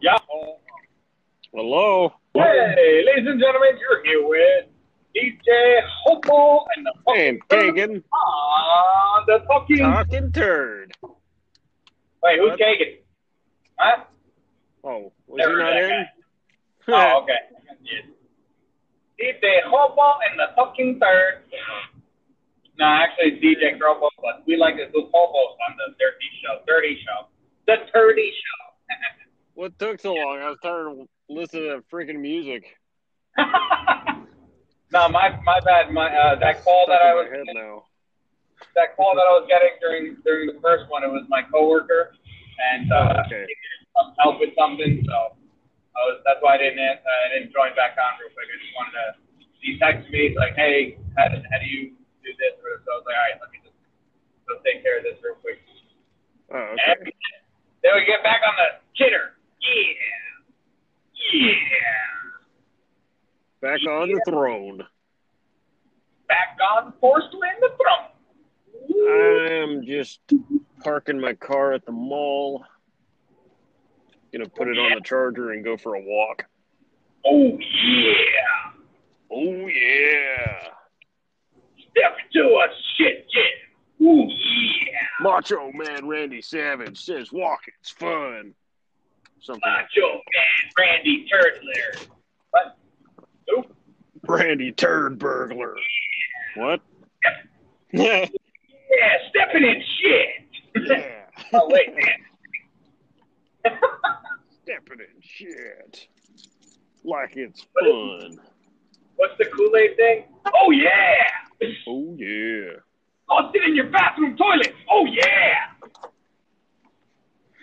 Yeah. Hello. Hey, ladies and gentlemen, you're here with DJ Hopo and the And Kagan, on the fucking. talking turd. Wait, who's What? Kagan? Huh? Oh, was Never he not in? Oh, okay. Yeah. DJ Hopo and the fucking third. No, actually, it's DJ Cropo, but we like to do Hopos on the Dirty Show. Dirty Show. The Dirty Show. What took so long? I was tired of listening to freaking music. no, my my bad. My uh, that call that I was Stuck in my head now. that call that I was getting during during the first one, it was my coworker, and uh, Oh, okay. he needed some help with something, so I was that's why I didn't uh, I didn't join back on real quick. I just wanted to. He texted me like, "Hey, how do, how do you do this?" So I was like, "All right, let me just go take care of this real quick." Oh, And okay. then we get back on the chitter. Yeah, yeah. Back on the throne. Back on to the throne. I am just parking my car at the mall. Gonna put it on the charger and go for a walk. Oh yeah. Oh yeah. Step into a shit jam. Ooh yeah. Macho Man Randy Savage says walking's fun. Something like Macho Man Randy Turtler. What? Who? Randy Turd Burglar. What? Yeah. Yeah, stepping in shit. yeah. oh wait, man. Stepping in shit. Like it's fun. What's the Kool Aid thing? Oh yeah. Oh yeah. Oh, sit in your bathroom toilet. Oh yeah.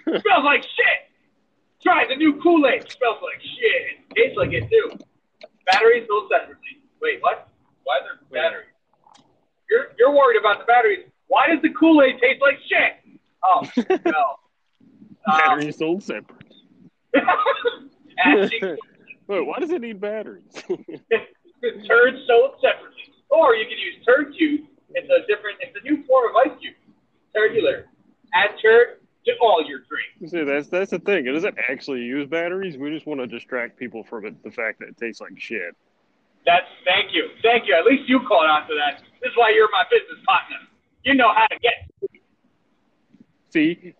Smells like shit. Try the new Kool Aid. Smells like shit. Tastes like it too. Batteries sold separately. Wait, what? Why are there batteries? You're you're worried about the batteries. Why does the Kool Aid taste like shit? Oh no. Um, Battery sold separate. Asking Wait, why does it need batteries? turds sold separately. Or you can use turd cube. It's a different. It's a new form of ice cube. Turdular. Add turd all your drinks. See, that's that's the thing. It doesn't actually use batteries. We just want to distract people from it, the fact that it tastes like shit. That's thank you, thank you. At least you caught on to that. This is why you're my business partner. You know how to get. See,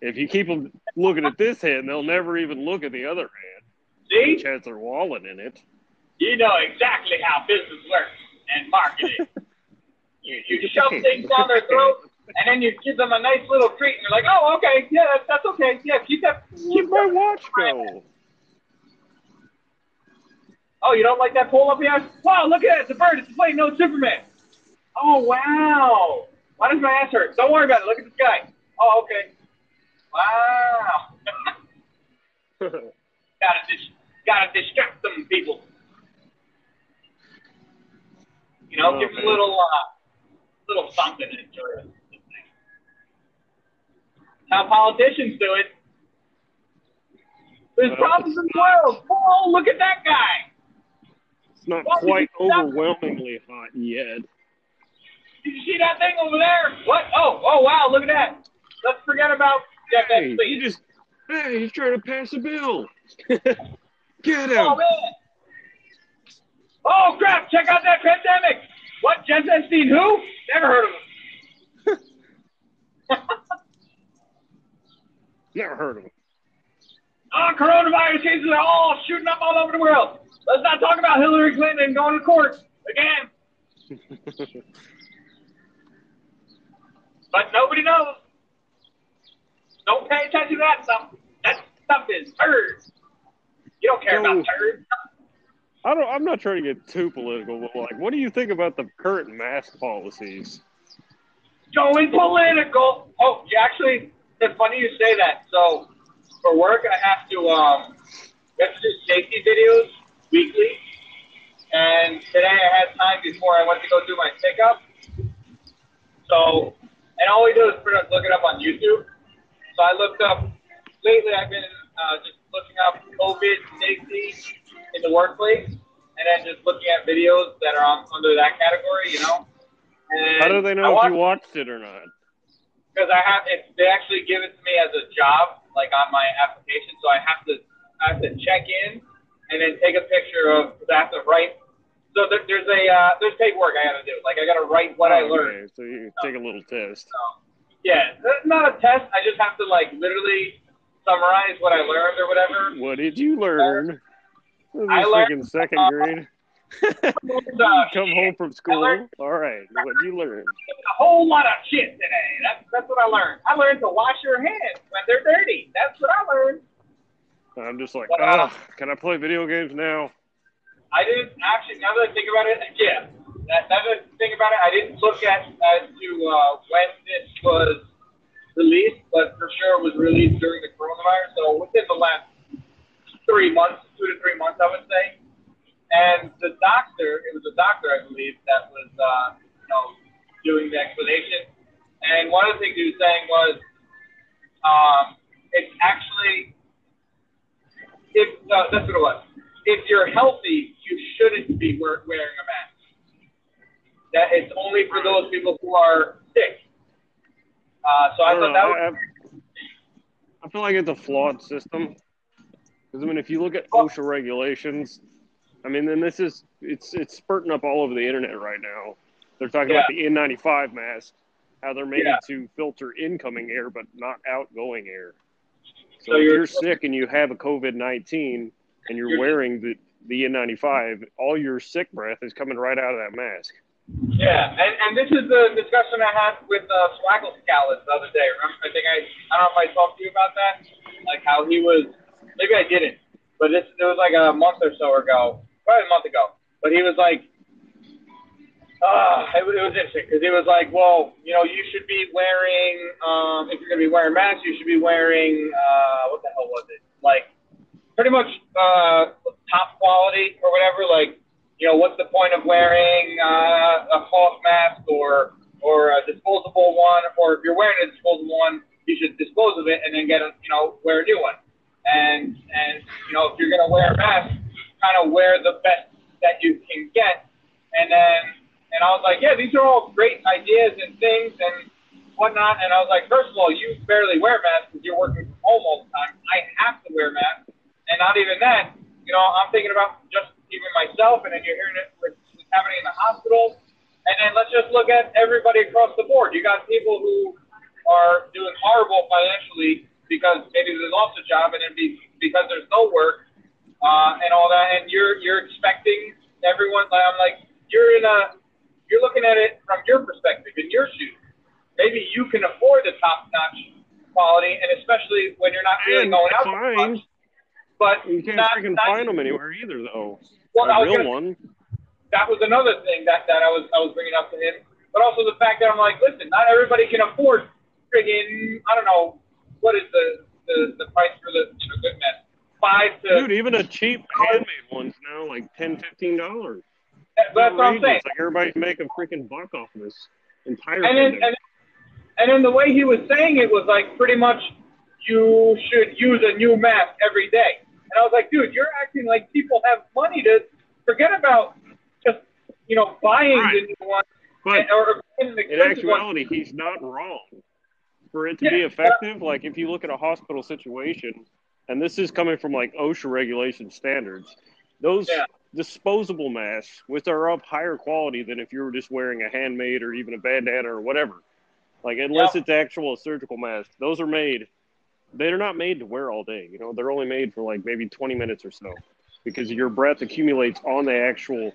if you keep them looking at this hand, they'll never even look at the other hand, See, which has their wallet in it. you know exactly how business works and marketing. you you shove things down their throat, and then you give them a nice little treat, and you're like, oh, okay, yeah, that's, that's okay, yeah, keep that. Keep my watch go? Oh, you don't like that pole up here? Wow, look at that! It's a bird. It's a plane. No, Superman. Oh, wow. Why does my ass hurt? Don't worry about it. Look at the sky. Oh, okay. Wow. gotta, dis- gotta distract them people. You know, Oh, give them a little, uh, little something to enjoy. How politicians do it. There's Uh, problems in the world. Oh, look at that guy. It's not quite overwhelmingly hot yet. Did you see that thing over there? What? Oh, oh wow, look at that. Let's forget about that. that Hey, you just hey, he's trying to pass a bill. Get him. Oh man. Oh crap, check out that pandemic. What, Jens Epstein who? Never heard of him. Never heard of him. oh, ah, coronavirus cases are all shooting up all over the world. Let's not talk about Hillary Clinton going to court again. But nobody knows. Don't pay attention to that stuff. That stuff is turds. You don't care about turds. I don't. I'm not trying to get too political, but like, what do you think about the current mask policies? going political. Oh, you actually, it's funny you say that. So, for work, I have to um, we have to do safety videos weekly. And today I had time before I went to go do my pickup. So, and all we do is pretty much look it up on YouTube. So I looked up. Lately, I've been uh, just looking up COVID safety in the workplace, and then just looking at videos that are on, under that category. You know. And How do they I know if watched- you watched it or not? Because I have it. They actually give it to me as a job, like on my application. So I have to I have to check in and then take a picture of. Cause I have to write. So there, there's a uh, there's paperwork I got to do. Like I got to write what I Oh, learned. okay, So you take a little test. Yeah, it's not a test. I just have to like literally summarize what I learned or whatever. What did you learn? This is I learned, second grade. Come home from school. learned- All right. What did you learn? a whole lot of shit today. That's that's what I learned. I learned to wash your hands when they're dirty. That's what I learned. I'm just like, But, uh, oh, can I play video games now? I didn't actually. Now that I think about it, yeah. That, now that I think about it, I didn't look at as to uh, when this was released, but for sure it was released during the coronavirus. So within the last three months, two to three months, I would say. And the doctor, it was a doctor, I believe, that was, uh, you know, doing the explanation. And one of the things he was saying was, um, it's actually, if uh, that's what it was. If you're healthy, you shouldn't be wear, wearing a mask. That it's only for those people who are sick. Uh, so I I, thought know, that was I, I feel like it's a flawed system. Because I mean, if you look at OSHA regulations, I mean, then this is it's it's spurting up all over the internet right now. They're talking about the N95 mask, how they're made Yeah. to filter incoming air but not outgoing air. So, So if you're- you're sick and you have a COVID 19 and you're You're- wearing the the N95, all your sick breath is coming right out of that mask. Yeah, and, and this is the discussion I had with uh, Swaggle Scallus the other day. Remember, I think I I don't know if I talked to you about that, like how he was. Maybe I didn't, but this it was like a month or so ago, probably a month ago. But he was like, uh, it, it was interesting because he was like, well, you know, you should be wearing, um, if you're gonna be wearing masks, you should be wearing, uh, what the hell was it? Like, pretty much uh, top quality or whatever. Like, you know, what's the point of wearing uh, a cloth mask or or a disposable one? Or if you're wearing a disposable one, you should dispose of it and then get a you know wear a new one. And and you know if you're gonna wear a mask, kind of wear the best that you can get. And then and I was like, yeah, these are all great ideas and things and whatnot. And I was like, first of all, you barely wear masks because you're working from home all the time. I have to wear masks, and not even that. You know, I'm thinking about just even myself, and then you're hearing it what's happening in the hospital. And then let's just look at everybody across the board. You got people who are doing horrible financially because maybe they lost a job, and then be, because there's no work uh, and all that, and you're you're expecting everyone. Like I'm like, you're in a, you're looking at it from your perspective, in your shoes. Maybe you can afford the top-notch quality, and especially when you're not really And going out fine. much. But You can't not, freaking not, find them anywhere either, though. Well, I a was real gonna- one. that was another thing that, that I was I was bringing up to him. But also the fact that I'm like, listen, not everybody can afford friggin' I don't know what is the the, the price for the, the good mess five to. Dude, even a cheap handmade one's now like ten, fifteen dollars. that's what I'm saying. Like everybody's making freaking buck off of this entire And then and, and then the way he was saying it was like pretty much you should use a new mask every day. And I was like, dude, you're acting like people have money to forget about just you know buying Right. the new one but or, or in expensive one. actuality, he's not wrong. For it to be Yeah. effective, like if you look at a hospital situation, and this is coming from like OSHA regulation standards, those Yeah. disposable masks, which are of higher quality than if you were just wearing a handmade or even a bandana or whatever. Like unless Yeah. it's actual a surgical mask, those are made. They're not made to wear all day. You know, they're only made for like maybe 20 minutes or so, because your breath accumulates on the actual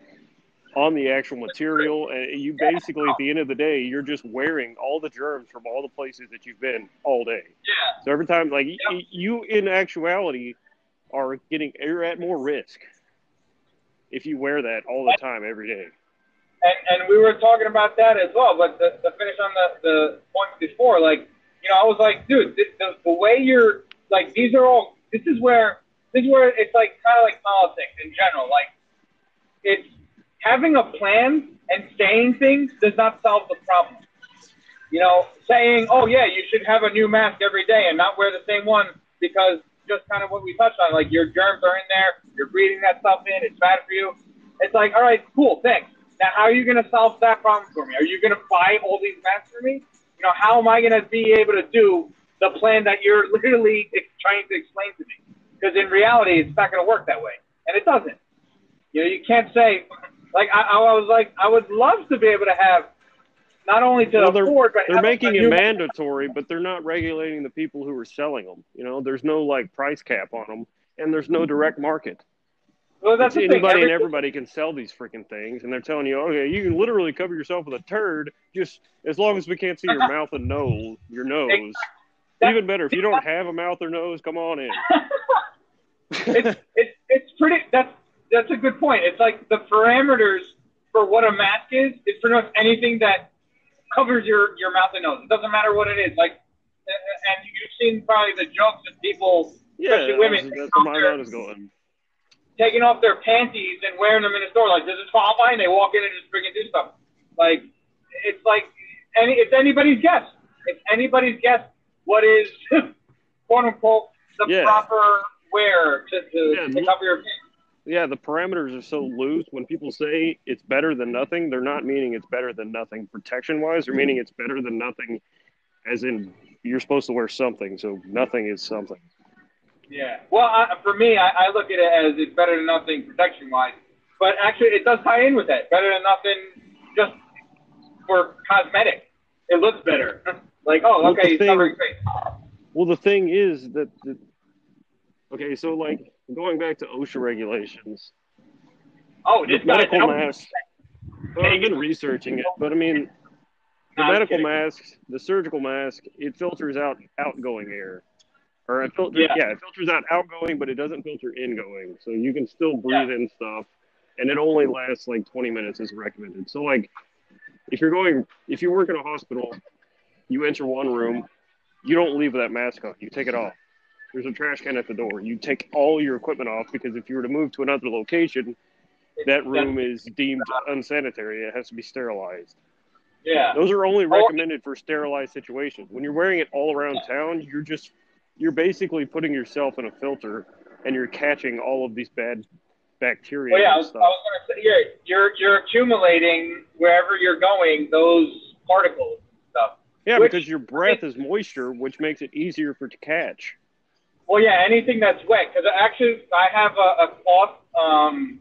on the actual material and you basically at the end of the day you're just wearing all the germs from all the places that you've been all day Yeah. so every time like Yep. you in actuality are getting you're at more risk if you wear that all the time every day and, and we were talking about that as well. But the, to finish on the, the point before, like, you know, I was like, dude, the, the, the way you're like, these are all. This is where this is where it's like kind of like politics in general. Like, it's having a plan and saying things does not solve the problem. You know, saying, oh yeah, you should have a new mask every day and not wear the same one because just kind of what we touched on, like your germs are in there, you're breathing that stuff in, it's bad for you. It's like, all right, cool, thanks. Now, how are you going to solve that problem for me? Are you going to buy all these masks for me? You know, how am I going to be able to do the plan that you're literally trying to explain to me? because in reality, it's not going to work that way, and it doesn't. You know, you can't say like I, I was like I would love to be able to have not only to Well, they're, afford, but they're making it mandatory, but they're not regulating the people who are selling them. You know, there's no like price cap on them, and there's no direct market. Well, that's It's anybody and everybody can sell these freaking things, and they're telling you, okay, you can literally cover yourself with a turd, just as long as we can't see your mouth and nose, your nose. Even better, if you don't have a mouth or nose, come on in. it's it's it's pretty. That's that's a good point. It's like the parameters for what a mask is is pretty much anything that covers your your mouth and nose. It doesn't matter what it is. Like, and you've seen probably the jokes of people, yeah, especially women, that's, taking that's where off my their- mind is going. taking off their panties and wearing them in the store. Like, this is qualifying. They walk in and just freaking do stuff. Like, it's like any it's anybody's guess. It's anybody's guess what is quote unquote the Yeah. proper wear to to, Yeah, to cover your face. Yeah, the parameters are so mm-hmm. loose. When people say it's better than nothing, they're not meaning it's better than nothing protection wise. They're meaning mm-hmm. it's better than nothing, as in you're supposed to wear something, so nothing is something. Yeah. Well, I, for me, I, I look at it as it's better than nothing protection wise. But actually, it does tie in with that. Better than nothing just for cosmetic. It looks better. like, oh, Well, okay, he's thing-. Well, the thing is that, the, okay, so like going back to OSHA regulations, Oh, this medical masks. Well, I've been researching it, but I mean, the No, medical masks, the surgical mask, it filters out outgoing air. Or it filters, Yeah. yeah. it filters out outgoing, but it doesn't filter ingoing. So you can still breathe in stuff, and it only lasts like 20 minutes as recommended. So like, if you're going, if you work in a hospital, you enter one room, you don't leave that mask on. You take it off. There's a trash can at the door. You take all your equipment off because if you were to move to another location, that room is deemed unsanitary. It has to be sterilized. Yeah. Those are only oh. recommended for sterilized situations. When you're wearing it all around town, you're just you're basically putting yourself in a filter and you're catching all of these bad bacteria Well, yeah, I and was, I was to say, yeah, you're you're accumulating wherever you're going those particles and stuff. yeah, which- because your breath is moisture, which makes it easier for to catch. Well, yeah, anything that's wet. Because actually, I have a, a cloth. Um,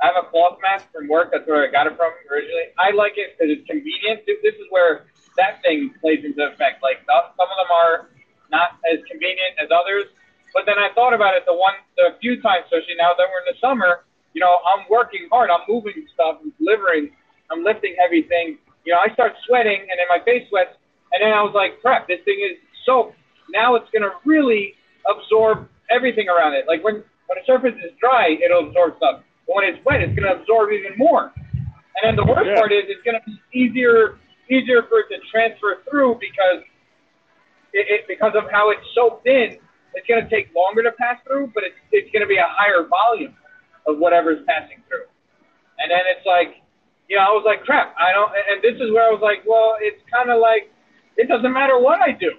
I have a cloth mask from work. That's where I got it from originally. I like it because it's convenient. This is where that thing plays into effect. Like some of them are not as convenient as others. But then I thought about it the one, the few times, especially now that we're in the summer. You know, I'm working hard. I'm moving stuff. I'm delivering. I'm lifting heavy things. You know, I start sweating, and then my face sweats. And then I was like, crap, this thing is soaked. Now it's to really absorb everything around it. Like when, when a surface is dry, it'll absorb stuff. But when it's wet, it's going to absorb even more. And then the worst Yeah. part is it's going to be easier easier for it to transfer through because it, it because of how it's soaked in. It's going to take longer to pass through, but it's it's going to be a higher volume of whatever's passing through. And then it's like, you know, I was like, crap, I don't. And this is where I was like, well, it's kind of like it doesn't matter what I do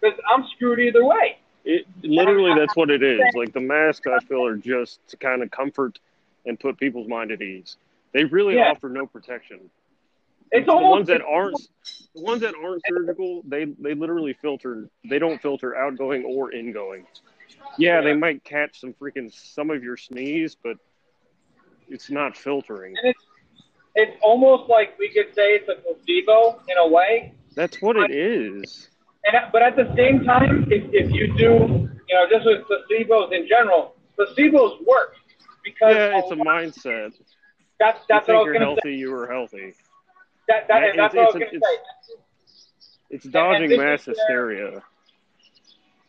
because I'm screwed either way. It literally that's what it is. Like the masks, I feel are just to kind of comfort and put people's mind at ease. They really Yeah. offer no protection. It's the ones that aren't the ones that aren't surgical they they literally filter they don't filter outgoing or ingoing yeah they might catch some freaking some of your sneeze but it's not filtering and it's it's almost like we could say it's a placebo in a way. that's what it is And but at the same time, if, if you do, you know, just with placebos in general, placebos work because yeah it's a mindset that's you that's what I think was you're gonna healthy say. you are healthy That, that, that's what I was it's gonna say. it's dodging this mass is where- hysteria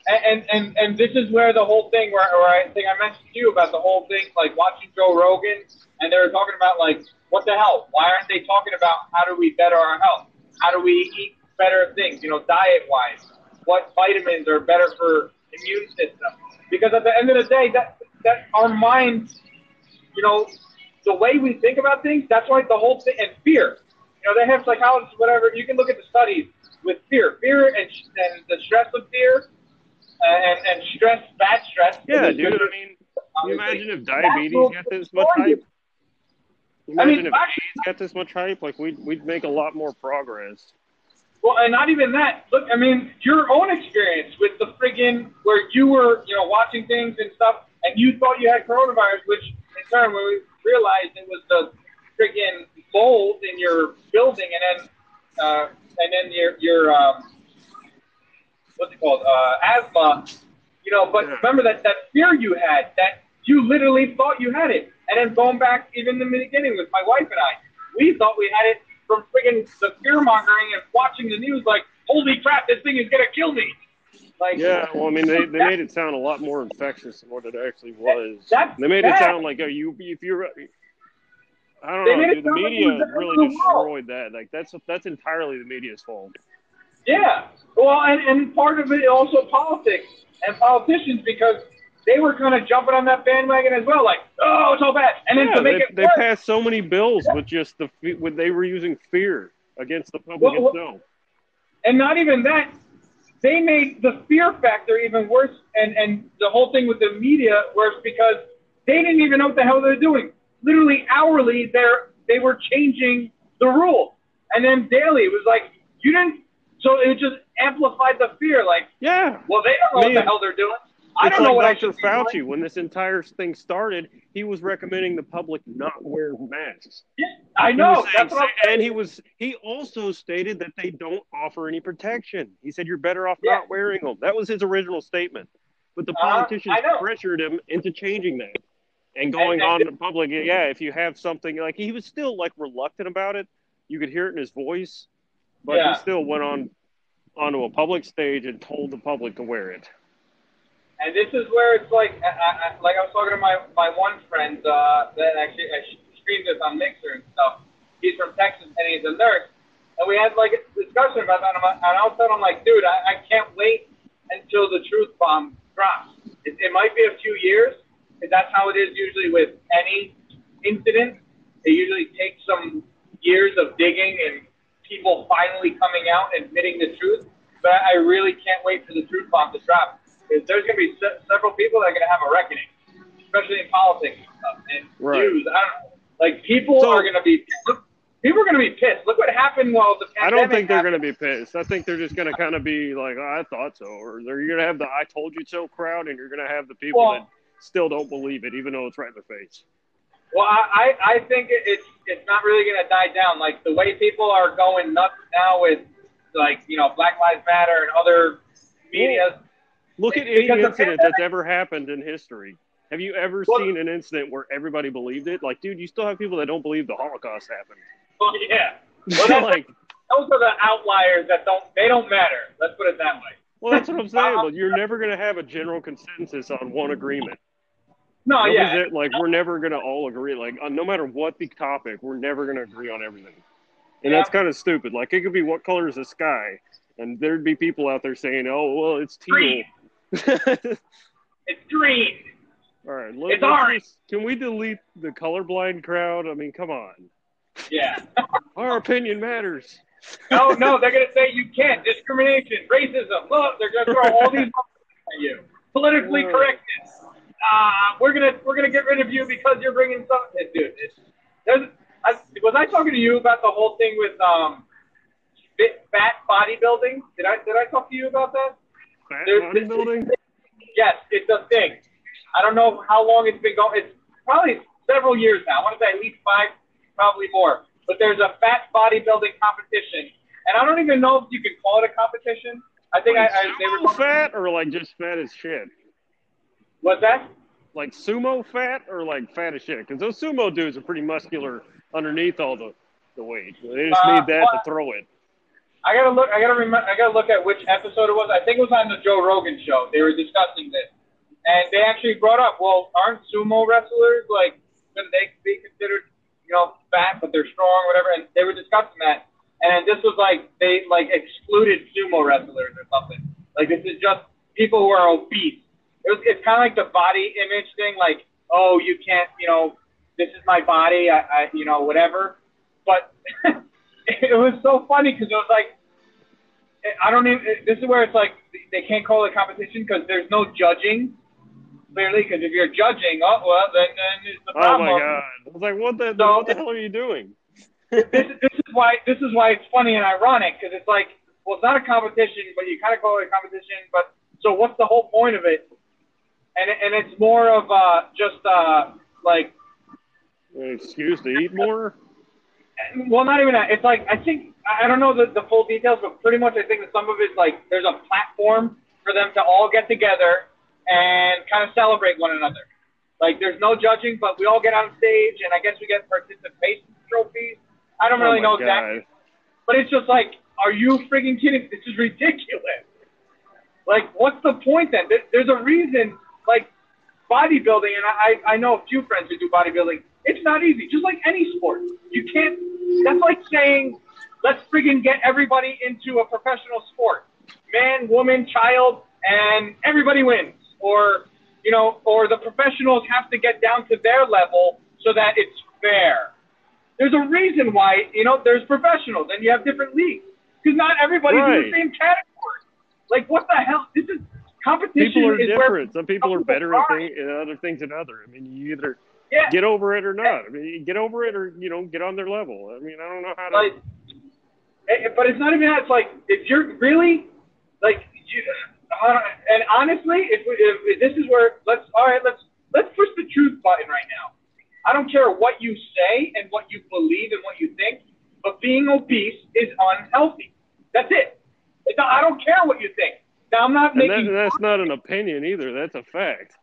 And, and and and this is where the whole thing where, where I think I mentioned to you about the whole thing, like watching Joe Rogan, and they were talking about like, what the hell? Why aren't they talking about how do we better our health? How do we eat better things? You know, diet wise, what vitamins are better for immune system? Because at the end of the day, that that our minds, you know, the way we think about things, that's why the whole thing and fear. You know, they have psychologists, whatever. You can look at the studies with fear, fear and, and the stress of fear, uh, and and stress, bad stress. yeah dude i mean can you imagine if diabetes got this much hype I mean, imagine if actually- AIDS got this much hype like we'd, we'd make a lot more progress Well, and not even that. Look, I mean, your own experience with the friggin' where you were, you know, watching things and stuff, and you thought you had coronavirus, which in turn, when we realized it was the friggin' mold in your building, and then, uh, and then your your um, what's it called, uh, asthma. You know, but Yeah. remember that that fear you had, that you literally thought you had it, and then going back even in the beginning with my wife and I, we thought we had it from friggin' the fear mongering and watching the news, like, holy crap, this thing is gonna kill me. Like, Yeah, well, I mean, they, they made it sound a lot more infectious than what it actually was. They made it sound like, oh, you if you're, I don't know, dude. The like media end really of world. destroyed that. Like that's that's entirely the media's fault. Yeah. Well, and, and part of it also politics and politicians because they were kind of jumping on that bandwagon as well, like, oh, it's all bad. And then Yeah, to make they, it they worse, passed so many bills with just the fe- with they were using fear against the public Well, well- itself. and not even that, they made the fear factor even worse, and and the whole thing with the media worse because they didn't even know what the hell they're doing. Literally hourly, they're they were changing the rule, and then daily it was like you didn't. So it just amplified the fear. Like, Yeah, well, they don't know what the hell they're doing. I it's don't know like what I Dr. should be doing. Fauci when this entire thing started, he was recommending the public not wear masks. Yeah, I know. saying- That's what and he was he also stated that they don't offer any protection. He said you're better off Yeah. not wearing them. That was his original statement. But the Uh-huh, politicians I know. pressured him into changing that and going And- on and- to public. Yeah, if you have something like he was still like reluctant about it. You could hear it in his voice, but Yeah. he still went on onto a public stage and told the public to wear it. And this is where it's like, I, I, like I was talking to my, my one friend uh, that actually I streamed this on Mixer and stuff. He's from Texas and he's a nurse, and we had like a discussion about that. And, I'm, and I was telling him like, dude, I, I can't wait until the truth bomb drops. It, it might be a few years, because that's how it is usually with any incident. It usually takes some years of digging and people finally coming out and admitting the truth. But I really can't wait for the truth bomb to drop. Because there's going to be se- several people that are going to have a reckoning, especially in politics and stuff and Right. news. I don't know. Like people So- are going to be look, people are going to be pissed. Look what happened while the I don't think they're going to be pissed. I think they're just going to kind of be like, oh, I thought so. Or they're going to have the I told you so crowd, and you're going to have the people Well- that still don't believe it, even though it's right in their face. Well, I, I I think it's it's not really going to die down. Like the way people are going nuts now with like you know Black Lives Matter and other media. Look at any the incident that's ever happened in history. Have you ever Well- seen an incident where everybody believed it? Like, dude, you still have people that don't believe the Holocaust happened. Well, yeah. Well, like, those are the outliers that don't they don't matter. Let's put it that way. well, that's what I'm saying. But you're never going to have a general consensus on one agreement. No, Oh, yeah. it- like we're never going to all agree. Like, no matter what the topic, we're never going to agree on everything. And Yeah. that's kind of stupid. Like, it could be what color is the sky, and there'd be people out there saying, "Oh, well, it's teal." It's green. all right, let, It's orange. just- can we delete the colorblind crowd? I mean, come on. Yeah. Our opinion matters. No, no, they're gonna say you can't. Discrimination, racism. Look, they're gonna throw all these at you. Politically correctness. Uh, we're gonna we're gonna get rid of you because you're bringing something, dude. It's, there's, I, was I talking to you about the whole thing with um, fit, fat bodybuilding? Did I did I talk to you about that? Fat There's- bodybuilding. Yes, it's a thing. I don't know how long it's been going. It's probably several years now. I want to say at least five, probably more. But there's a fat bodybuilding competition, and I don't even know if you can call it a competition. I think Like I, I they were fat or like just fat as shit? What's that? Like sumo fat or like fat as shit? Because those sumo dudes are pretty muscular underneath all the, the weight. They just Uh, need that to throw it. I gotta look. I gotta remember. I gotta look at which episode it was. I think it was on the Joe Rogan show. They were discussing this, and they actually brought up, well, aren't sumo wrestlers like couldn't they be considered, you know, fat but they're strong, whatever? And they were discussing that, and this was like they like excluded sumo wrestlers or something. Like this is just people who are obese. It was. It's kind of like the body image thing. Like, oh, you can't, you know, this is my body. I, I you know, whatever. But it was so funny because it was like I don't even. This is where it's like they can't call it a competition because there's no judging. Clearly, because if you're judging, oh well, then then it's the problem. Oh my god! I was like, what the So- what the hell are you doing? This, this is why this is why it's funny and ironic because it's like well, it's not a competition, but you kind of call it a competition. But so what's the whole point of it? And and it's more of uh, just uh, like An excuse to eat more. Well, not even that. It's like I think I don't know the, the full details, but pretty much I think that some of it's like there's a platform for them to all get together and kind of celebrate one another. Like there's no judging, but we all get on stage, and I guess we get participation trophies. I don't really oh know my exactly, but it's just like, are you freaking kidding? This is ridiculous. Like, what's the point then? There's a reason, like bodybuilding, and I I know a few friends who do bodybuilding. It's not easy, just like any sport. You can't. That's like saying, let's friggin' get everybody into a professional sport, man, woman, child, and everybody wins. Or, you know, or the professionals have to get down to their level so that it's fair. There's a reason why, you know, there's professionals and you have different leagues because not everybody's in the same category. Like, what the hell? This is competition. People are is different. Some people are better at are. thing, at other things than other. I mean, you either yeah, get over it or not. I mean, you get over it or you know get on their level. I mean, I don't know how to. like, eh, but it's not even that. It's like if you're really like, you, uh, and honestly, if, if, if this is where let's all right, let's let's push the truth button right now. I don't care what you say and what you believe and what you think, but being obese is unhealthy. That's it. It's not, I don't care what you think. Now I'm not and that, that's not an opinion either. That's a fact.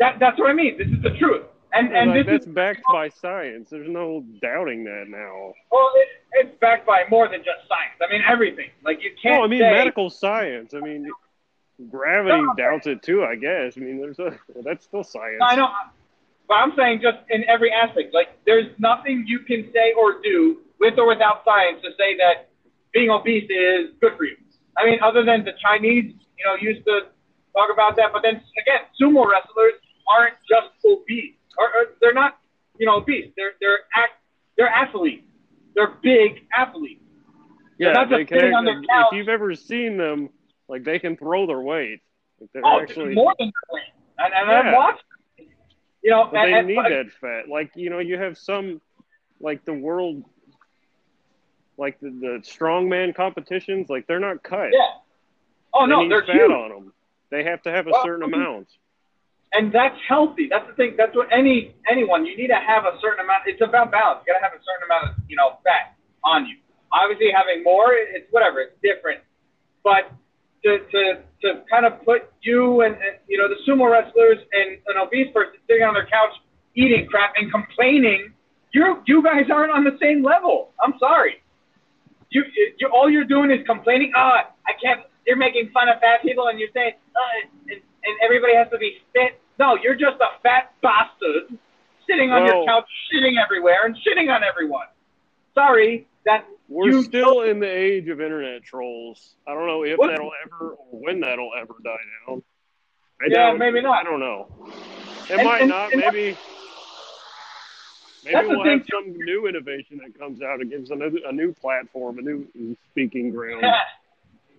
that. That's what I mean. This is the truth. And and like, this that's is backed by science. There's no doubting that now. well, it, it's backed by more than just science. I mean everything. Like you can't. No, I mean say, medical science. I mean, gravity No. doubts it too. I guess. I mean, there's a well, that's still science. I know, but I'm saying just in every aspect. Like, there's nothing you can say or do with or without science to say that being obese is good for you. I mean, other than the Chinese, you know, used to talk about that. But then again, sumo wrestlers aren't just obese, or, or they're not, you know, obese. They're they're act, they're athletes. They're big athletes. Yeah, not just can. sitting on their If you've ever seen them, like they can throw their weight. Like, they're Oh, actually, more than that. And, and I've Yeah. watched. You know, but and, they and- need that fat. Like you know, you have some, like the world, like the, the strongman competitions. Like they're not cut. Yeah. Oh they no, they're fat huge. on them. They have to have a Well, certain amount. and that's healthy. That's the thing. That's what any anyone you need to have a certain amount. It's about balance. You gotta have a certain amount of you know fat on you. Obviously, having more, it's whatever. It's different. But to to to kind of put you and, and you know the sumo wrestlers and an obese person sitting on their couch eating crap and complaining, you you guys aren't on the same level. I'm sorry. You, you all you're doing is complaining. Ah, I can't. You're making fun of fat people, and you're saying, uh, and, and everybody has to be fit. No, you're just a fat bastard sitting on your couch, shitting everywhere and shitting on everyone. Sorry, that We're still in the age of internet trolls. I don't know if What? that'll ever or when that'll ever die down. I Yeah, maybe not. I don't know. It And- might and- not. and maybe. Maybe That's the we'll thing, have some new innovation that comes out. It gives a new, a new platform, a new speaking ground.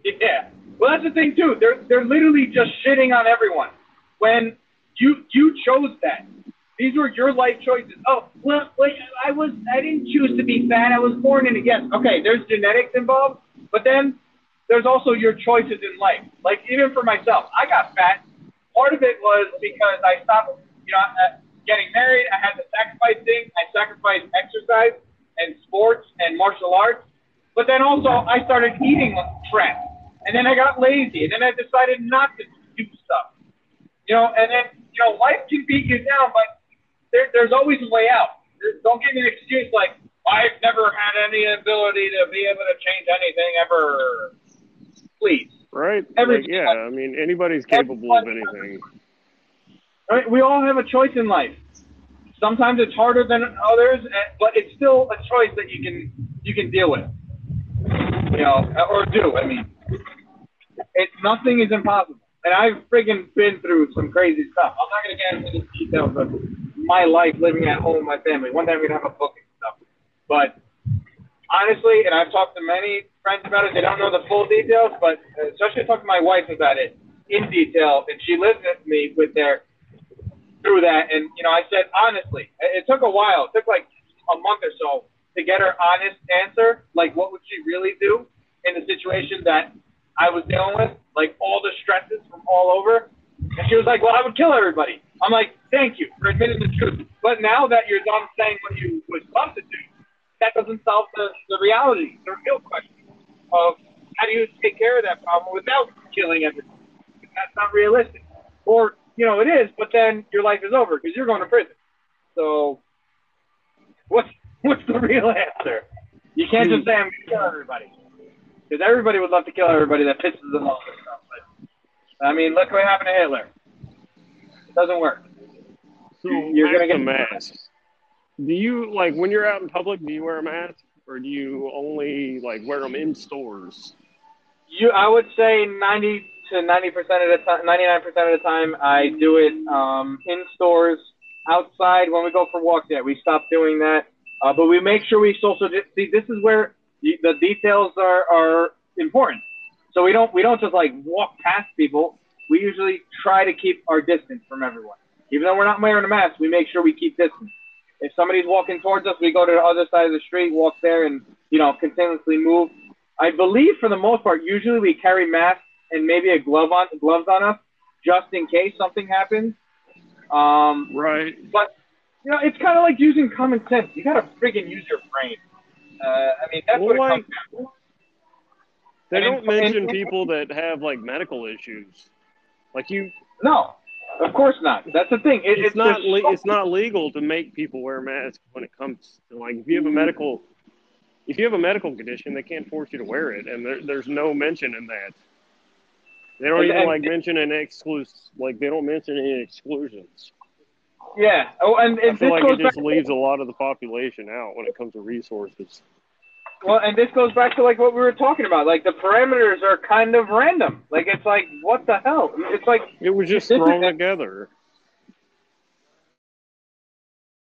yeah. Well, that's the thing too. They're they're literally just shitting on everyone when you you chose that. These were your life choices. Oh, well, wait, I was I didn't choose to be fat. I was born in it. Yes, okay. There's genetics involved, but then there's also your choices in life. Like even for myself, I got fat. Part of it was because I stopped, you know, getting married. I had to sacrifice things. I sacrificed exercise and sports and martial arts. But then also I started eating crap, and then I got lazy, and then I decided not to do stuff. You know, and then you know life can beat you down, but there, there's always a way out. There- Don't give me an excuse like I've never had any ability to be able to change anything ever. Please, Right? Every- Like, yeah, I mean, anybody's capable of anything. Right? We all have a choice in life. Sometimes it's harder than others, eh, but it's still a choice that you can you can deal with. You know, or do. I mean, it's nothing is impossible. And I've friggin' been through some crazy stuff. I'm not gonna get into the details of my life living at home with my family. One day we're gonna have a book and stuff. But honestly, and I've talked to many friends about it. They don't know the full details, but especially talked to my wife about it in detail, and she lives with me with their through that. And you know, I said honestly, it, took a while. It took like a month or so to get her honest answer. Like, what would she really do? in the situation that I was dealing with, like all the stresses from all over. And she was like, "Well, I would kill everybody." I'm like, "Thank you for admitting the truth." But now that you're done saying what you would love to do, that doesn't solve the, the reality, the real question of how do you take care of that problem without killing everyone? That's not realistic. Or, you know, it is, but then your life is over because you're going to prison. So, what's what's the real answer? You can't just say I'm going to kill everybody because everybody would love to kill everybody that pisses them off. But, I mean, look what happened to Hitler. It doesn't work. So You're back to get- masks. Do you like when you're out in public? Do you wear a mask, or do you only like wear them in stores? You, I would say 90 to 90 percent of the time, 99 percent of the time, I do it um, in stores, outside. When we go for walks, yeah, we stop doing that. Uh, but we make sure we social. di- See, this is where the details are, are important. So we don't we don't just like walk past people. We usually try to keep our distance from everyone. Even though we're not wearing a mask, we make sure we keep distance. If somebody's walking towards us, we go to the other side of the street, walk there, and you know continuously move. I believe for the most part, usually we carry masks and maybe a glove on gloves on us just in case something happens. Um, Right. but you know, it's kind of like using common sense. You gotta friggin' use your brain. Uh, I mean, that's Well, what it comes down. They don't mention and- people that have like medical issues. Like you, No, of course not. That's the thing. It, it's not le- so- it's not legal to make people wear masks when it comes to like if you have a medical if you have a medical condition they can't force you to wear it and there, there's no mention in that they don't And- even and- like mention an exclus like they don't mention any exclusions Yeah. Oh, and, i and feel this like goes it just leaves a lot of the population out when it comes to resources Well, and this goes back to like what we were talking about. Like the parameters are kind of random. Like it's like what the hell? It's like it was just thrown together